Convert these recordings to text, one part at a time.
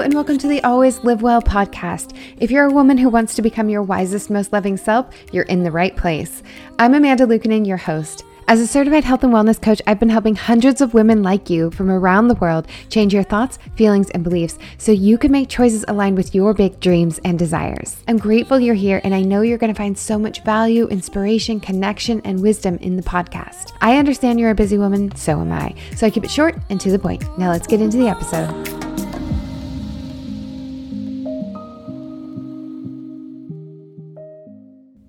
and welcome to the Always Live Well podcast. If you're a woman who wants to become your wisest, most loving self, you're in the right place. I'm Amanda Luukkonen, your host. As a certified health and wellness coach, I've been helping hundreds of women like you from around the world change your thoughts, feelings, and beliefs so you can make choices aligned with your big dreams and desires. I'm grateful you're here, and I know you're going to find so much value, inspiration, connection, and wisdom in the podcast. I understand you're a busy woman, so am I. So I keep it short and to the point. Now let's get into the episode.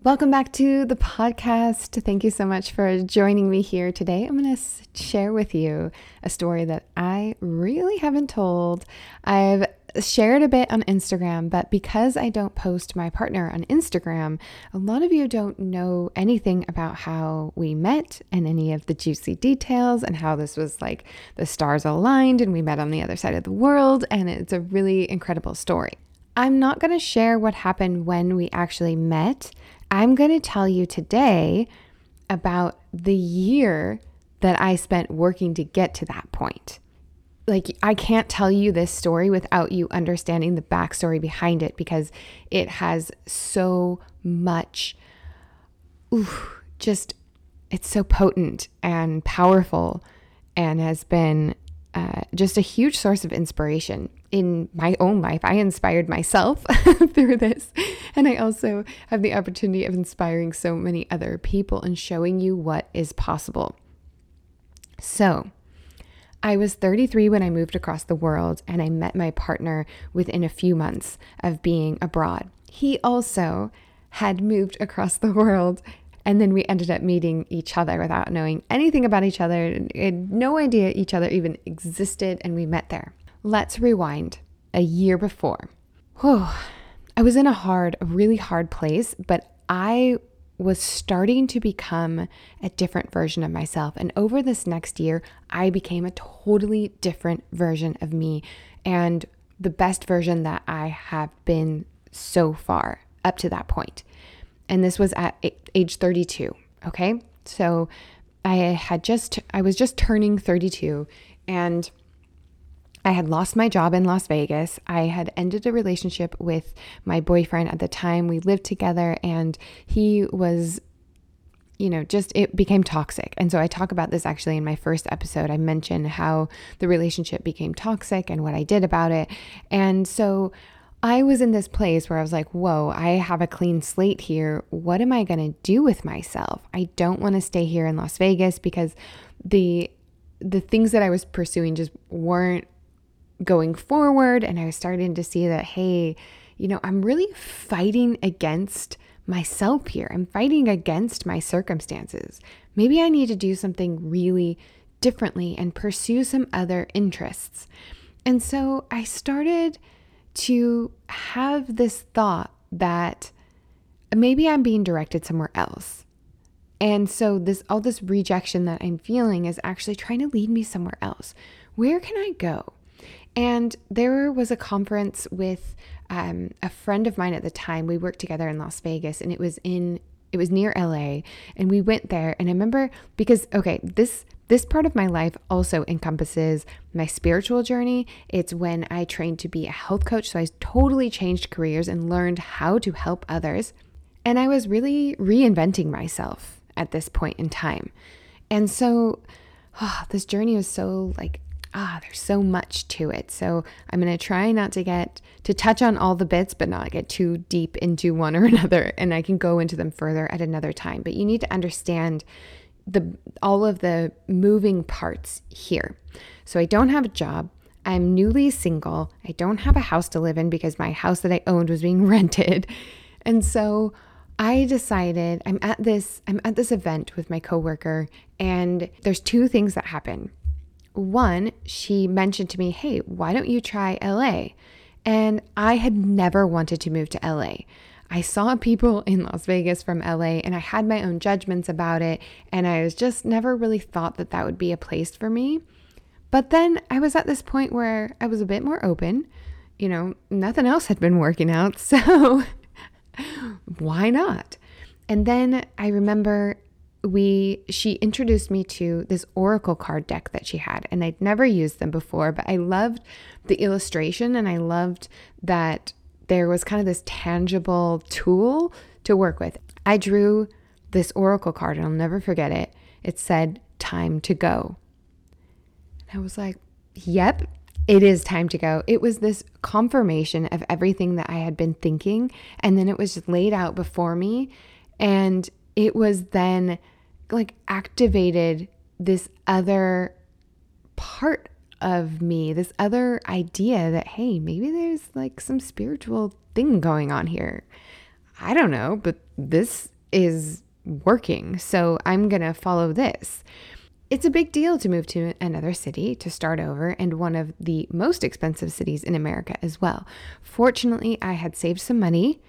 Welcome back to the podcast. Thank you so much for joining me here today. I'm going to share with you a story that I really haven't told. I've shared a bit on Instagram, but because I don't post my partner on Instagram, a lot of you don't know anything about how we met and any of the juicy details and how this was like the stars aligned and we met on the other side of the world. And it's a really incredible story. I'm not going to share what happened when we actually met I'm going to tell you today about the year that I spent working to get to that point. Like, I can't tell you this story without you understanding the backstory behind it because it has so much, ooh, just, it's so potent and powerful and has been uh, just a huge source of inspiration in my own life. I inspired myself through this. And I also have the opportunity of inspiring so many other people and showing you what is possible. So, I was 33 when I moved across the world, and I met my partner within a few months of being abroad. He also had moved across the world and then we ended up meeting each other without knowing anything about each other, had no idea each other even existed, and we met there. Let's rewind a year before. Whew. I was in a hard, a really hard place, but I was starting to become a different version of myself. And over this next year, I became a totally different version of me and the best version that I have been so far up to that point. And this was at age 32. Okay. So I had just, I was just turning 32 and I had lost my job in Las Vegas. I had ended a relationship with my boyfriend at the time. We lived together and he was you know, just it became toxic. And so I talk about this actually in my first episode. I mention how the relationship became toxic and what I did about it. And so I was in this place where I was like, whoa, I have a clean slate here. What am I going to do with myself? I don't want to stay here in Las Vegas because the the things that I was pursuing just weren't going forward and I was starting to see that hey, you know, I'm really fighting against myself here. I'm fighting against my circumstances. Maybe I need to do something really differently and pursue some other interests. And so I started to have this thought that maybe I'm being directed somewhere else. And so this all this rejection that I'm feeling is actually trying to lead me somewhere else. Where can I go? And there was a conference with um, a friend of mine at the time. We worked together in Las Vegas, and it was in it was near LA, and we went there. And I remember because okay, this this part of my life also encompasses my spiritual journey. It's when I trained to be a health coach. So I totally changed careers and learned how to help others. And I was really reinventing myself at this point in time. And so oh, this journey was so like, ah, there's so much to it. So I'm going to try not to get to touch on all the bits, but not get too deep into one or another. And I can go into them further at another time. But you need to understand the all of the moving parts here. So I don't have a job. I'm newly single. I don't have a house to live in because my house that I owned was being rented. And so I decided I'm at this I'm at this event with my coworker and there's two things that happen. One, she mentioned to me, "Hey, why don't you try LA?" And I had never wanted to move to LA. I saw people in Las Vegas from LA and I had my own judgments about it. And I was just never really thought that that would be a place for me. But then I was at this point where I was a bit more open. You know, nothing else had been working out. So why not? And then I remember we she introduced me to this oracle card deck that she had and I'd never used them before but I loved the illustration and I loved that there was kind of this tangible tool to work with. I drew this oracle card and I'll never forget it. It said time to go. And I was like, "Yep, it is time to go." It was this confirmation of everything that I had been thinking and then it was laid out before me and it was then like activated this other part of me, this other idea that, hey, maybe there's like some spiritual thing going on here. I don't know, but this is working. So I'm going to follow this. It's a big deal to move to another city to start over and one of the most expensive cities in America as well. Fortunately, I had saved some money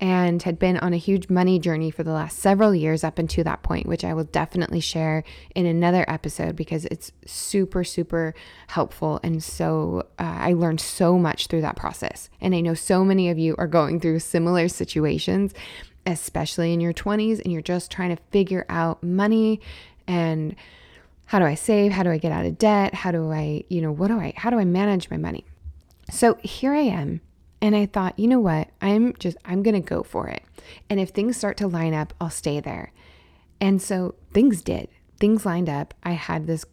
and had been on a huge money journey for the last several years up until that point, which I will definitely share in another episode because it's super, super helpful. And so uh, I learned so much through that process. And I know so many of you are going through similar situations, especially in your 20s, and you're just trying to figure out money and how do I save? How do I get out of debt? How do I, you know, what do I, how do I manage my money? So here I am and I thought, you know what? I'm just, I'm going to go for it. And if things start to line up, I'll stay there. And so things did. Things lined up. I had this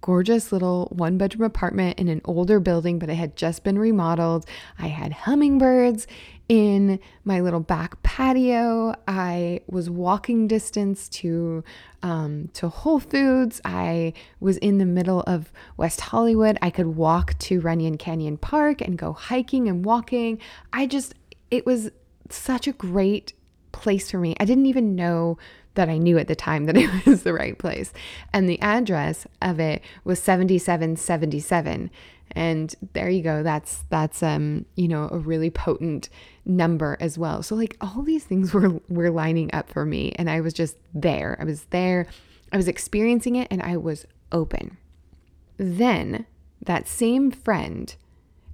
gorgeous little one bedroom apartment in an older building, but it had just been remodeled. I had hummingbirds in my little back patio. I was walking distance to um, to Whole Foods. I was in the middle of West Hollywood. I could walk to Runyon Canyon Park and go hiking and walking. I just it was such a great place for me. I didn't even know that I knew at the time that it was the right place. And the address of it was 7777. And there you go. That's that's um, you know, a really potent number as well. So like all these things were were lining up for me and I was just there. I was there. I was experiencing it and I was open. Then that same friend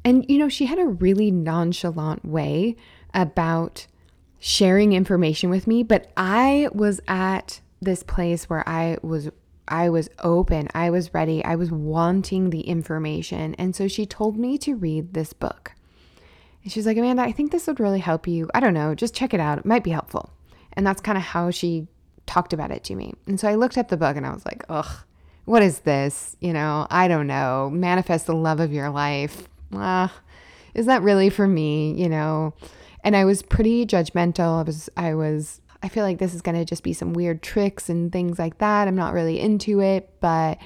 and you know, she had a really nonchalant way about sharing information with me, but I was at this place where I was I was open, I was ready, I was wanting the information. And so she told me to read this book. And she's like, Amanda, I think this would really help you. I don't know, just check it out. It might be helpful. And that's kind of how she talked about it to me. And so I looked up the book and I was like, ugh, what is this? You know, I don't know. Manifest the love of your life. Ah, is that really for me? You know, and I was pretty judgmental. I was, I was, I feel like this is going to just be some weird tricks and things like that. I'm not really into it, but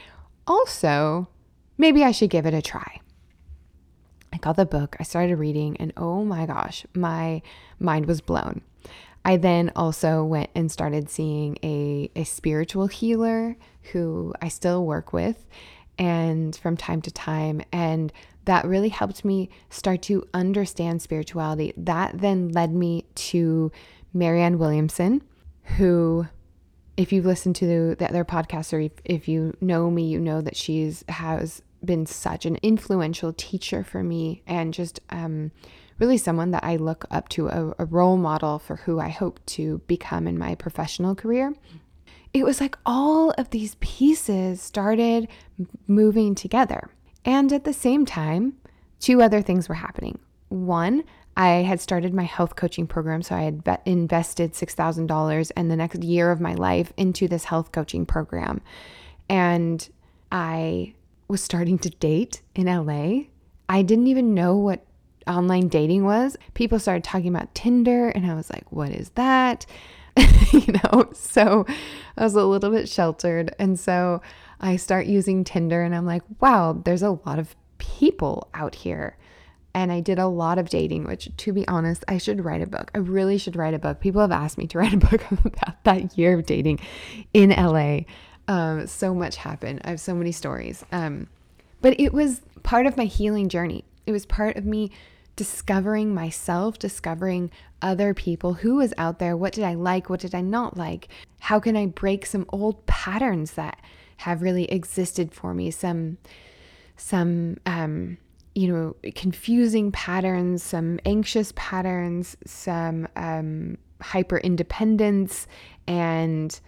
also maybe I should give it a try. I got the book, I started reading, and oh my gosh, my mind was blown. I then also went and started seeing a, a spiritual healer who I still work with and from time to time. And that really helped me start to understand spirituality. That then led me to Marianne Williamson, who, if you've listened to the other podcast or if, if you know me, you know that she's has been such an influential teacher for me and just um, really someone that I look up to, a, a role model for who I hope to become in my professional career. It was like all of these pieces started moving together. And at the same time, two other things were happening. One, I had started my health coaching program. So I had be- invested $6,000 and the next year of my life into this health coaching program. And I was starting to date in LA. I didn't even know what online dating was. People started talking about Tinder, and I was like, what is that? you know, so I was a little bit sheltered. And so I start using Tinder and I'm like, wow, there's a lot of people out here. And I did a lot of dating, which to be honest, I should write a book. I really should write a book. People have asked me to write a book about that year of dating in LA. Um, so much happened. I have so many stories. Um, but it was part of my healing journey. It was part of me discovering myself, discovering other people, who was out there, what did I like, what did I not like, how can I break some old patterns that have really existed for me, some some um you know confusing patterns, some anxious patterns, some um hyper independence and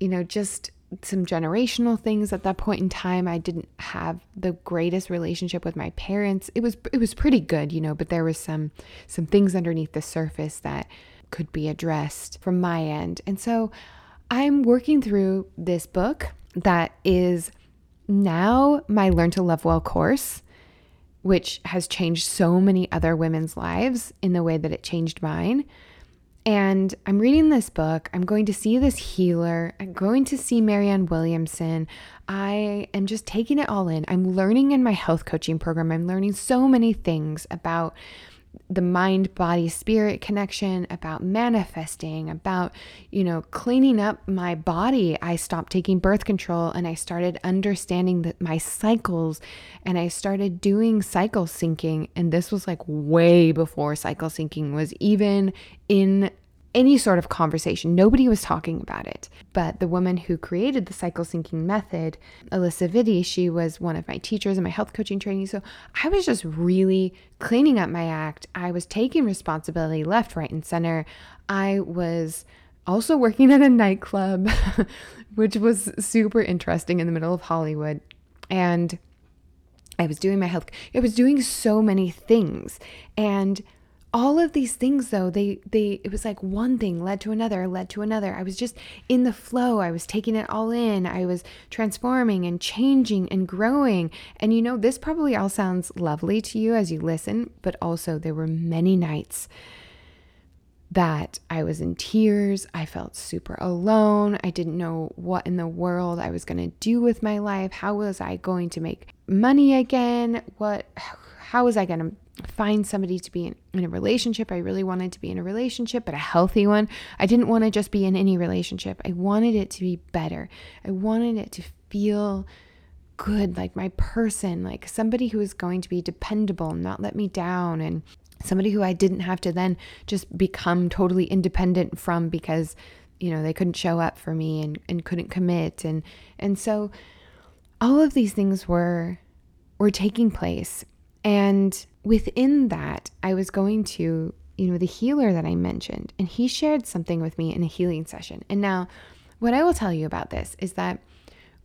you know, just some generational things at that point in time. I didn't have the greatest relationship with my parents. It was it was pretty good, you know, but there was some some things underneath the surface that could be addressed from my end. And so I'm working through this book that is now my Learn to Love Well course, which has changed so many other women's lives in the way that it changed mine. And I'm reading this book. I'm going to see this healer. I'm going to see Marianne Williamson. I am just taking it all in. I'm learning in my health coaching program. I'm learning so many things about the mind body spirit connection about manifesting about you know cleaning up my body. I stopped taking birth control and i started understanding that my cycles and i started doing cycle syncing. And this was like way before cycle syncing was even in any sort of conversation. Nobody was talking about it. But the woman who created the cycle syncing method, Alisa Vitti, she was one of my teachers in my health coaching training. So I was just really cleaning up my act. I was taking responsibility left, right, and center. I was also working at a nightclub, which was super interesting in the middle of Hollywood. And I was doing my health, I was doing so many things. And all of these things though they they it was like one thing led to another led to another i was just in the flow i was taking it all in i was transforming and changing and growing and you know this probably all sounds lovely to you as you listen but also there were many nights that I was in tears. I felt super alone. I didn't know what in the world I was going to do with my life. How was I going to make money again? What how was I going to find somebody to be in, in, a relationship. I really wanted to be in a relationship, but a healthy one. I didn't want to just be in any relationship. I wanted it to be better. I wanted it to feel good, like my person, like somebody who is going to be dependable, not let me down, and somebody who I didn't have to then just become totally independent from because you know they couldn't show up for me and, and couldn't commit and and so all of these things were were taking place and within that, I was going to, you know, the healer that I mentioned, and he shared something with me in a healing session. And now, what I will tell you about this is that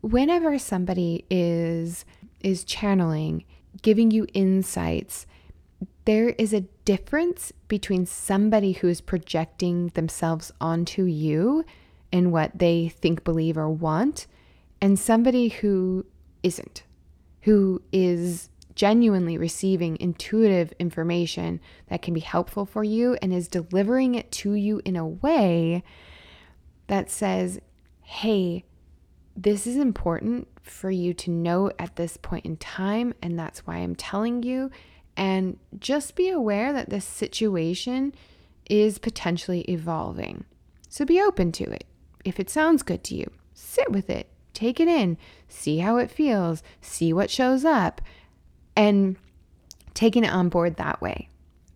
whenever somebody is is channeling, giving you insights, there is a difference between somebody who is projecting themselves onto you and what they think, believe, or want, and somebody who isn't, who is genuinely receiving intuitive information that can be helpful for you and is delivering it to you in a way that says, hey, this is important for you to know at this point in time, and that's why I'm telling you. And just be aware that this situation is potentially evolving. So be open to it. If it sounds good to you, sit with it, take it in, see how it feels, see what shows up, and taking it on board that way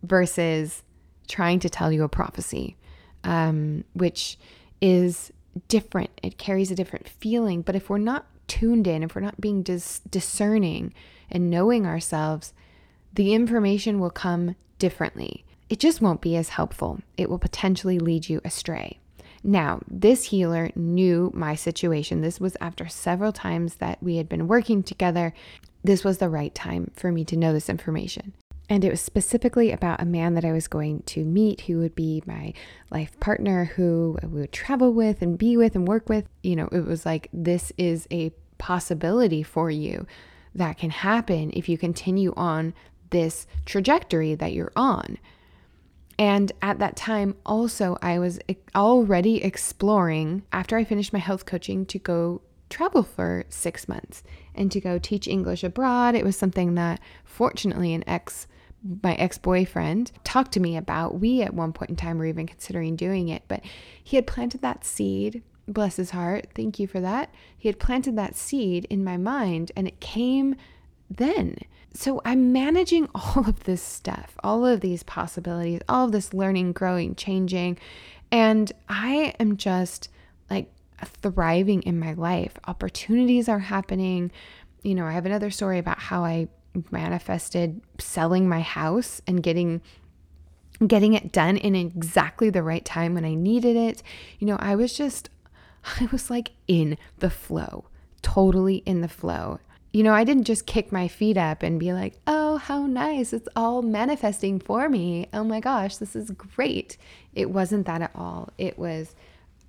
versus trying to tell you a prophecy, um, which is different. It carries a different feeling. But if we're not tuned in, if we're not being dis- discerning and knowing ourselves, the information will come differently. It just won't be as helpful. It will potentially lead you astray. Now, this healer knew my situation. This was after several times that we had been working together this was the right time for me to know this information. And it was specifically about a man that I was going to meet who would be my life partner, who we would travel with and be with and work with. You know, it was like, this is a possibility for you that can happen if you continue on this trajectory that you're on. And at that time, also, I was already exploring, after I finished my health coaching, to go travel for six months and to go teach English abroad. It was something that, fortunately, an ex my ex boyfriend talked to me about. We, at one point in time, were even considering doing it, but he had planted that seed. Bless his heart. Thank you for that. He had planted that seed in my mind, and it came then. So I'm managing all of this stuff, all of these possibilities, all of this learning, growing, changing. And I am just like thriving in my life. Opportunities are happening. You know, I have another story about how I manifested selling my house and getting getting it done in exactly the right time when I needed it. You know, I was just I was like in the flow, totally in the flow. You know, I didn't just kick my feet up and be like, oh, how nice. It's all manifesting for me. Oh my gosh, this is great. It wasn't that at all. It was,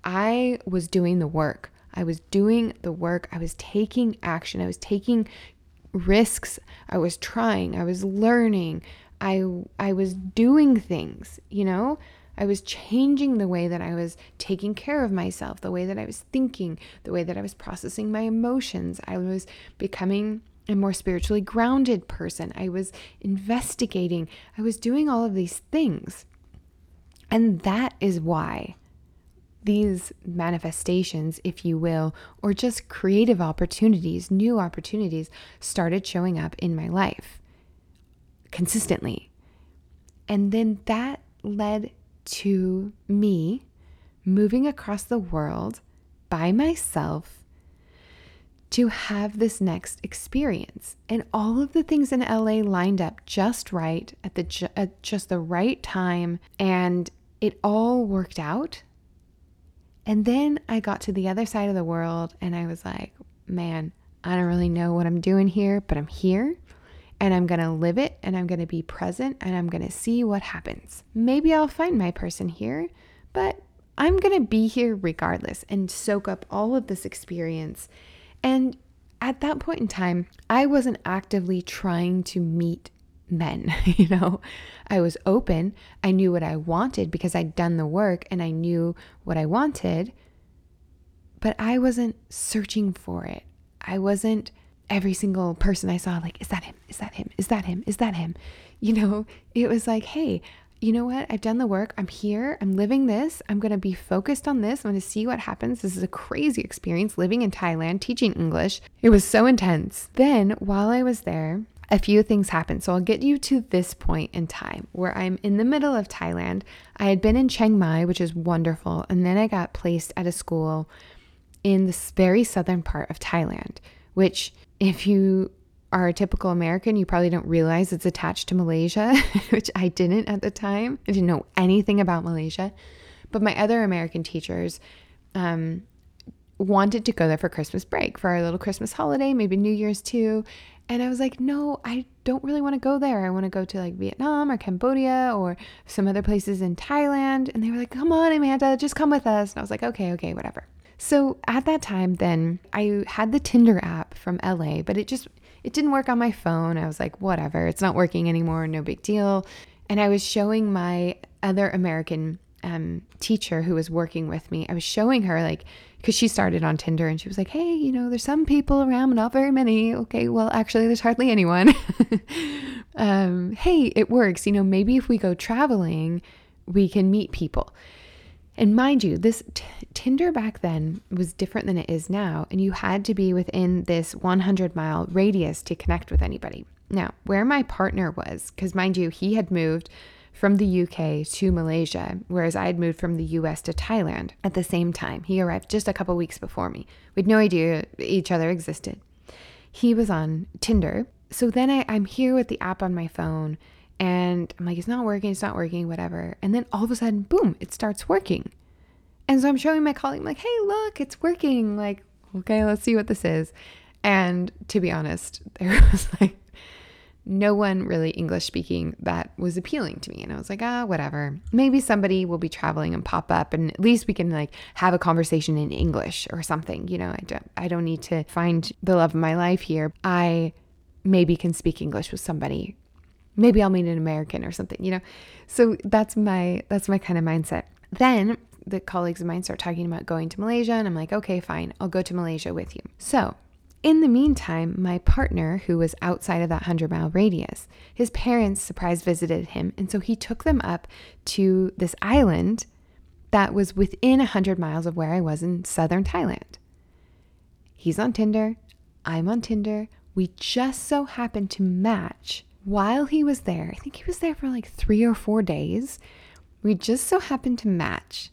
I was doing the work. I was doing the work. I was taking action. I was taking risks. I was trying. I was learning. I I was doing things, you know? I was changing the way that I was taking care of myself, the way that I was thinking, the way that I was processing my emotions. I was becoming a more spiritually grounded person. I was investigating. I was doing all of these things. And that is why these manifestations, if you will, or just creative opportunities, new opportunities, started showing up in my life consistently. And then that led to me moving across the world by myself to have this next experience. And all of the things in LA lined up just right at the ju- at just the right time and it all worked out and then I got to the other side of the world and I was like, man, I don't really know what I'm doing here, but I'm here and I'm going to live it and I'm going to be present and I'm going to see what happens. Maybe I'll find my person here, but I'm going to be here regardless and soak up all of this experience. And at that point in time, I wasn't actively trying to meet men. you know, I was open. I knew what I wanted because I'd done the work and I knew what I wanted, but I wasn't searching for it. I wasn't every single person I saw, like, is that him? Is that him? Is that him? Is that him? You know, it was like, hey, you know what? I've done the work. I'm here. I'm living this. I'm going to be focused on this. I'm going to see what happens. This is a crazy experience living in Thailand, teaching English. It was so intense. Then, while I was there, a few things happened. So I'll get you to this point in time where I'm in the middle of Thailand. I had been in Chiang Mai, which is wonderful, and then I got placed at a school in this very southern part of Thailand, which if you are a typical American, you probably don't realize it's attached to Malaysia, which I didn't at the time. I didn't know anything about Malaysia. But my other American teachers um, wanted to go there for Christmas break, for our little Christmas holiday, maybe New Year's too. And I was like, no, I don't really want to go there. I want to go to like Vietnam or Cambodia or some other places in Thailand. And they were like, come on, Amanda, just come with us. And I was like, okay, okay, whatever. So at that time, then I had the Tinder app from LA, but it just, it didn't work on my phone. I was like, whatever, it's not working anymore, no big deal. And I was showing my other American um, teacher who was working with me, I was showing her like, because she started on Tinder and she was like, hey, you know, there's some people around, not very many. Okay, well, actually, there's hardly anyone. um, hey, it works. You know, maybe if we go traveling, we can meet people. And mind you, this t- Tinder back then was different than it is now, and you had to be within this 100 mile radius to connect with anybody. Now, where my partner was, because mind you, he had moved from the UK to Malaysia, whereas I had moved from the US to Thailand at the same time. He arrived just a couple weeks before me. We had no idea each other existed. He was on Tinder. So then I, I'm here with the app on my phone and I'm like, it's not working, it's not working, whatever. And then all of a sudden, boom, it starts working. And so I'm showing my colleague, I'm like, hey, look, it's working. Like, okay, let's see what this is. And to be honest, there was like no one really English speaking that was appealing to me. And I was like, ah, whatever. Maybe somebody will be traveling and pop up and at least we can like have a conversation in English or something. You know, I don't I don't need to find the love of my life here. I maybe can speak English with somebody. Maybe I'll meet an American or something, you know. So that's my that's my kind of mindset. Then the colleagues of mine start talking about going to Malaysia and I'm like, okay, fine. I'll go to Malaysia with you. So in the meantime, my partner, who was outside of that 100 mile radius, his parents surprise visited him. And so he took them up to this island that was within 100 miles of where I was in southern Thailand. He's on Tinder. I'm on Tinder. We just so happened to match while he was there. I think he was there for like three or four days. We just so happened to match.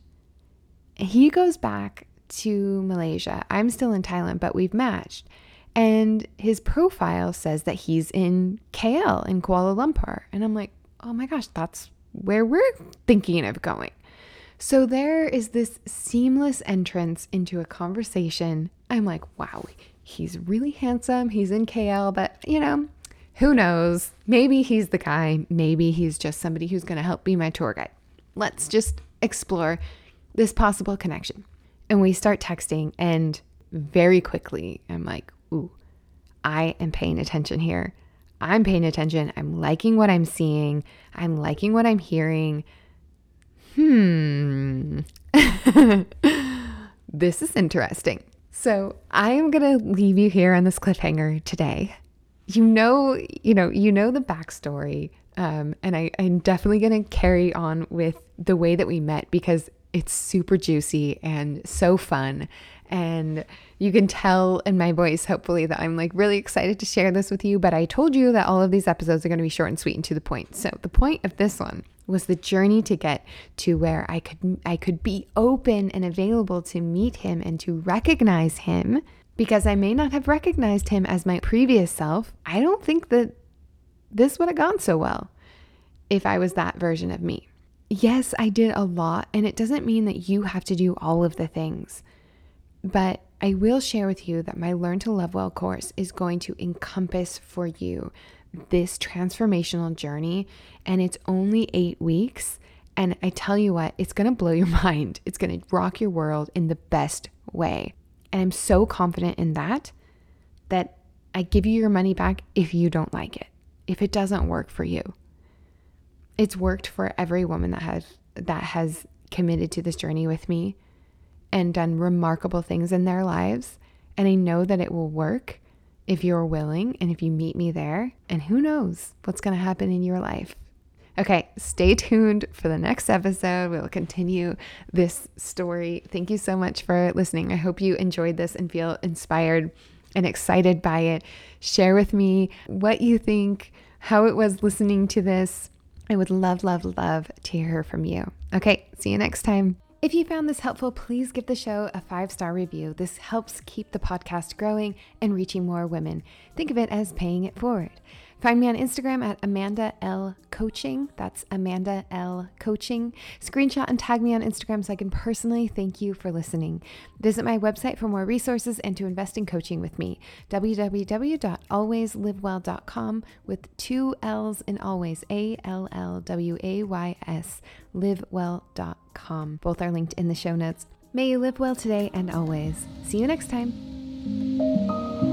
He goes back to Malaysia. I'm still in Thailand, but we've matched. And his profile says that he's in KL in Kuala Lumpur. And I'm like, oh my gosh, that's where we're thinking of going. So there is this seamless entrance into a conversation. I'm like, wow, he's really handsome. He's in KL, but you know, who knows? Maybe he's the guy. Maybe he's just somebody who's going to help be my tour guide. Let's just explore this possible connection. And we start texting, and very quickly, I'm like, ooh, I am paying attention here. I'm paying attention. I'm liking what I'm seeing. I'm liking what I'm hearing. Hmm. this is interesting. So, I am going to leave you here on this cliffhanger today. You know, you know, you know the backstory. Um, and I, I'm definitely going to carry on with the way that we met because it's super juicy and so fun. And you can tell in my voice, hopefully, that I'm like really excited to share this with you. But I told you that all of these episodes are going to be short and sweet and to the point. So the point of this one was the journey to get to where I could I could be open and available to meet him and to recognize him because I may not have recognized him as my previous self. I don't think that this would have gone so well if I was that version of me. Yes, I did a lot, and it doesn't mean that you have to do all of the things. But I will share with you that my Learn to Love Well course is going to encompass for you this transformational journey, and it's only eight weeks. And I tell you what, it's going to blow your mind. It's going to rock your world in the best way. And I'm so confident in that that I give you your money back if you don't like it, if it doesn't work for you. It's worked for every woman that has that has committed to this journey with me and done remarkable things in their lives. And I know that it will work if you're willing and if you meet me there. And who knows what's going to happen in your life. Okay, stay tuned for the next episode. We'll continue this story. Thank you so much for listening. I hope you enjoyed this and feel inspired and excited by it. Share with me what you think, how it was listening to this. I would love, love, love to hear from you. Okay, see you next time. If you found this helpful, please give the show a five star review. This helps keep the podcast growing and reaching more women. Think of it as paying it forward. Find me on Instagram at Amanda L Coaching. That's Amanda L Coaching. Screenshot and tag me on Instagram so I can personally thank you for listening. Visit my website for more resources and to invest in coaching with me. www.alwayslivewell.com with two L's in always, A L L W A Y S, livewell.com. Both are linked in the show notes. May you live well today and always. See you next time.